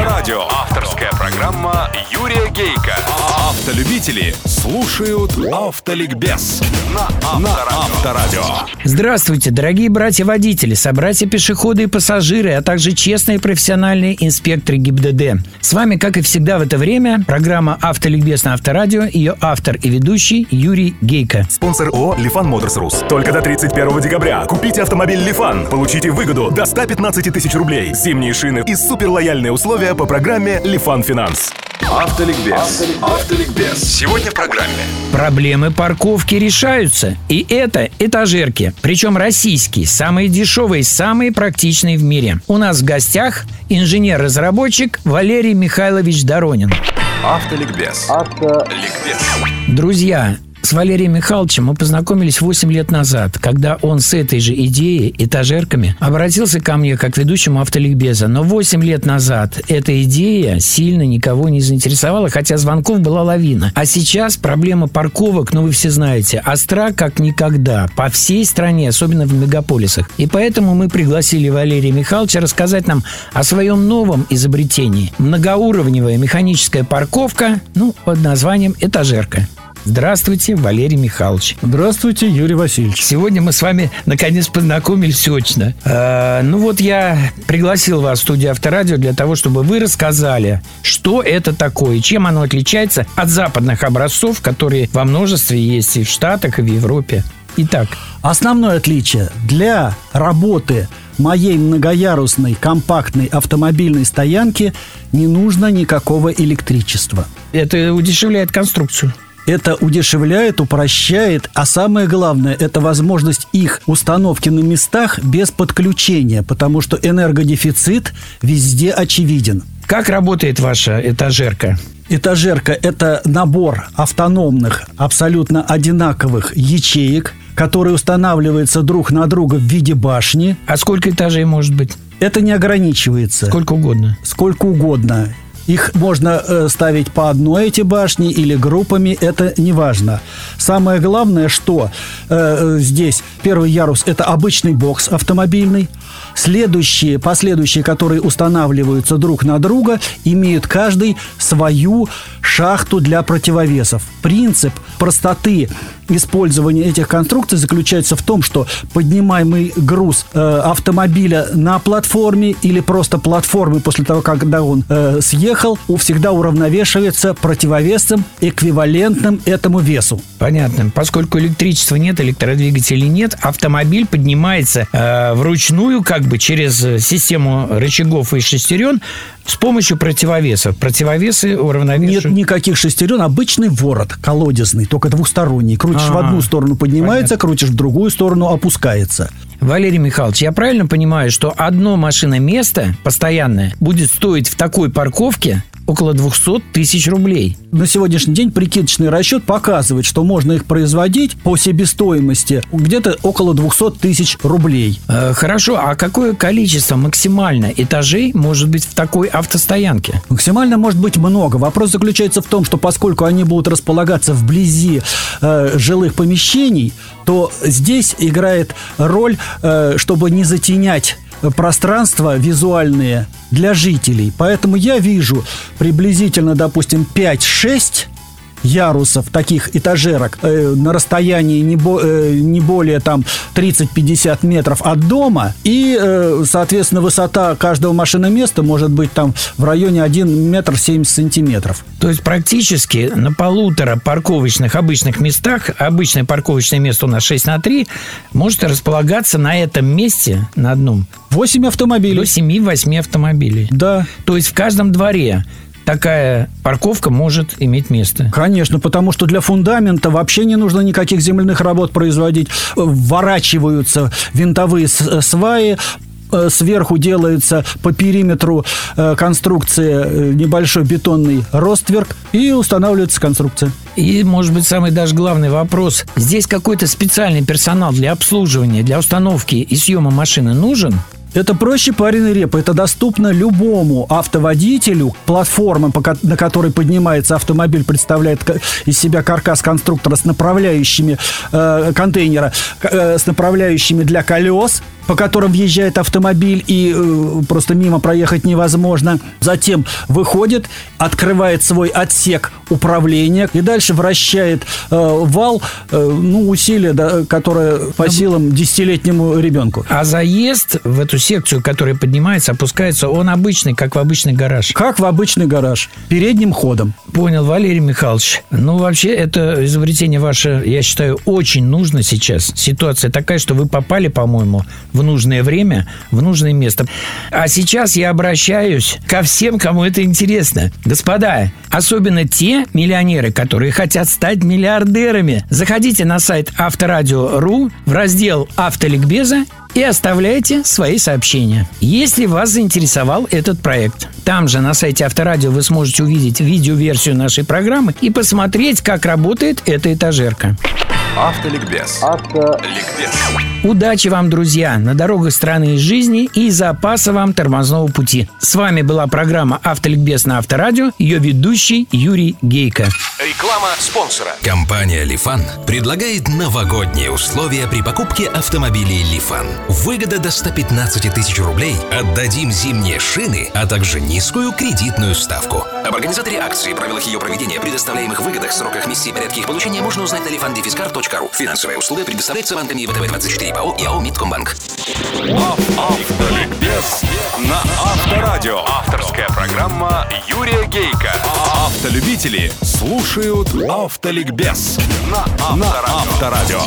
Авторадио. Авторская программа Юрия Гейка. Автолюбители слушают Автоликбез на Авторадио. Здравствуйте, дорогие братья-водители, собратья-пешеходы и пассажиры, а также честные профессиональные инспекторы ГИБДД. С вами, как и всегда в это время, программа «Автоликбез» на Авторадио, ее автор и ведущий Юрий Гейка. Спонсор ООО «Лифан Моторс Рус». Только до 31 декабря купите автомобиль «Лифан». Получите выгоду до 115 тысяч рублей. Зимние шины и суперлояльные условия по программе «Лифан Финанс». Автоликбез. Автоликбез. Сегодня в программе. Проблемы парковки решаются. И это этажерки. Причем российские, самые дешевые, самые практичные в мире. У нас в гостях инженер-разработчик Валерий Михайлович Доронин. Автоликбез. Автоликбез. Друзья, с Валерием Михайловичем мы познакомились 8 лет назад, когда он с этой же идеей, этажерками, обратился ко мне как ведущему автоликбеза. Но 8 лет назад эта идея сильно никого не заинтересовала, хотя звонков была лавина. А сейчас проблема парковок, ну вы все знаете, остра как никогда по всей стране, особенно в мегаполисах. И поэтому мы пригласили Валерия Михайловича рассказать нам о своем новом изобретении. Многоуровневая механическая парковка, ну, под названием этажерка. Здравствуйте, Валерий Михайлович. Здравствуйте, Юрий Васильевич. Сегодня мы с вами наконец познакомились очно. Э, ну вот я пригласил вас в студию Авторадио для того, чтобы вы рассказали, что это такое, чем оно отличается от западных образцов, которые во множестве есть и в Штатах, и в Европе. Итак, Основное отличие для работы моей многоярусной компактной автомобильной стоянки не нужно никакого электричества. это удешевляет конструкцию. Это удешевляет, упрощает, а самое главное, это возможность их установки на местах без подключения, потому что энергодефицит везде очевиден. Как работает ваша этажерка? Этажерка – это набор автономных, абсолютно одинаковых ячеек, которые устанавливаются друг на друга в виде башни. А сколько этажей может быть? Это не ограничивается. Сколько угодно. Сколько угодно. Их можно э, ставить по одной эти башни или группами, это не важно. Самое главное, что э, здесь первый ярус это обычный бокс автомобильный. Следующие, последующие, которые устанавливаются друг на друга, имеют каждый свою шахту для противовесов. Принцип простоты использования этих конструкций заключается в том, что поднимаемый груз э, автомобиля на платформе или просто платформы после того, когда он э, съехал, у- всегда уравновешивается противовесом, эквивалентным этому весу. Понятно. Поскольку электричества нет, электродвигателей нет, автомобиль поднимается э, вручную, как бы через систему рычагов и шестерен с помощью противовесов. Противовесы Нет уравновешивают. никаких шестерен, обычный ворот колодезный, только двухсторонний. Крутишь в А, одну сторону поднимается, крутишь в другую сторону опускается. Валерий Михайлович, я правильно понимаю, что одно машиноместо постоянное будет стоить в такой парковке около 200 тысяч рублей? На сегодняшний день прикидочный расчет показывает, что можно их производить по себестоимости где-то около 200 тысяч рублей. Э, хорошо, а какое количество максимально этажей может быть в такой автостоянке? Максимально может быть много. Вопрос заключается в том, что поскольку они будут располагаться вблизи э, жилых помещений, то здесь играет роль, э, чтобы не затенять пространства визуальные для жителей. Поэтому я вижу приблизительно, допустим, 5-6 ярусов таких этажерок э, на расстоянии не, бо- э, не более там 30-50 метров от дома. И э, соответственно высота каждого машиноместа может быть там в районе 1 метр 70 сантиметров. То есть практически на полутора парковочных обычных местах, обычное парковочное место у нас 6 на 3, может располагаться на этом месте, на одном, 8 автомобилей. До 7-8 автомобилей. да. То есть в каждом дворе такая парковка может иметь место. Конечно, потому что для фундамента вообще не нужно никаких земляных работ производить. Вворачиваются винтовые с- сваи, э, сверху делается по периметру э, конструкции э, небольшой бетонный ростверк и устанавливается конструкция. И, может быть, самый даже главный вопрос. Здесь какой-то специальный персонал для обслуживания, для установки и съема машины нужен? Это проще пареной репы. Это доступно любому автоводителю. Платформа, на которой поднимается автомобиль, представляет из себя каркас конструктора с направляющими э, контейнера, э, с направляющими для колес по которым въезжает автомобиль и э, просто мимо проехать невозможно. Затем выходит, открывает свой отсек управления и дальше вращает э, вал, э, ну, усилие, да, которое по силам десятилетнему ребенку. А заезд в эту секцию, которая поднимается, опускается, он обычный, как в обычный гараж. Как в обычный гараж, передним ходом. Понял, Валерий Михайлович. Ну, вообще, это изобретение ваше, я считаю, очень нужно сейчас. Ситуация такая, что вы попали, по-моему, в нужное время, в нужное место. А сейчас я обращаюсь ко всем, кому это интересно. Господа, особенно те миллионеры, которые хотят стать миллиардерами. Заходите на сайт Авторадио.ру в раздел «Автоликбеза» и оставляйте свои сообщения. Если вас заинтересовал этот проект, там же на сайте Авторадио вы сможете увидеть видеоверсию нашей программы и посмотреть, как работает эта этажерка. Автоликбез. Автоликбез. Удачи вам, друзья, на дорогах страны и жизни и запаса вам тормозного пути. С вами была программа «Автоликбез» на Авторадио, ее ведущий Юрий Гейко. Реклама спонсора. Компания «Лифан» предлагает новогодние условия при покупке автомобилей «Лифан». Выгода до 115 тысяч рублей, отдадим зимние шины, а также низкую кредитную ставку. Об организаторе акции, правилах ее проведения, предоставляемых выгодах, сроках, месте и порядке их получения можно узнать на lifandefiscar.ru. Финансовая услуга предоставляется банками ВТБ-24 ПАО и АО «Мидкомбанк». Автоликбез на Авторадио. Авторская программа Юрия Гейка. Автолюбители слушают Автоликбез на Авторадио.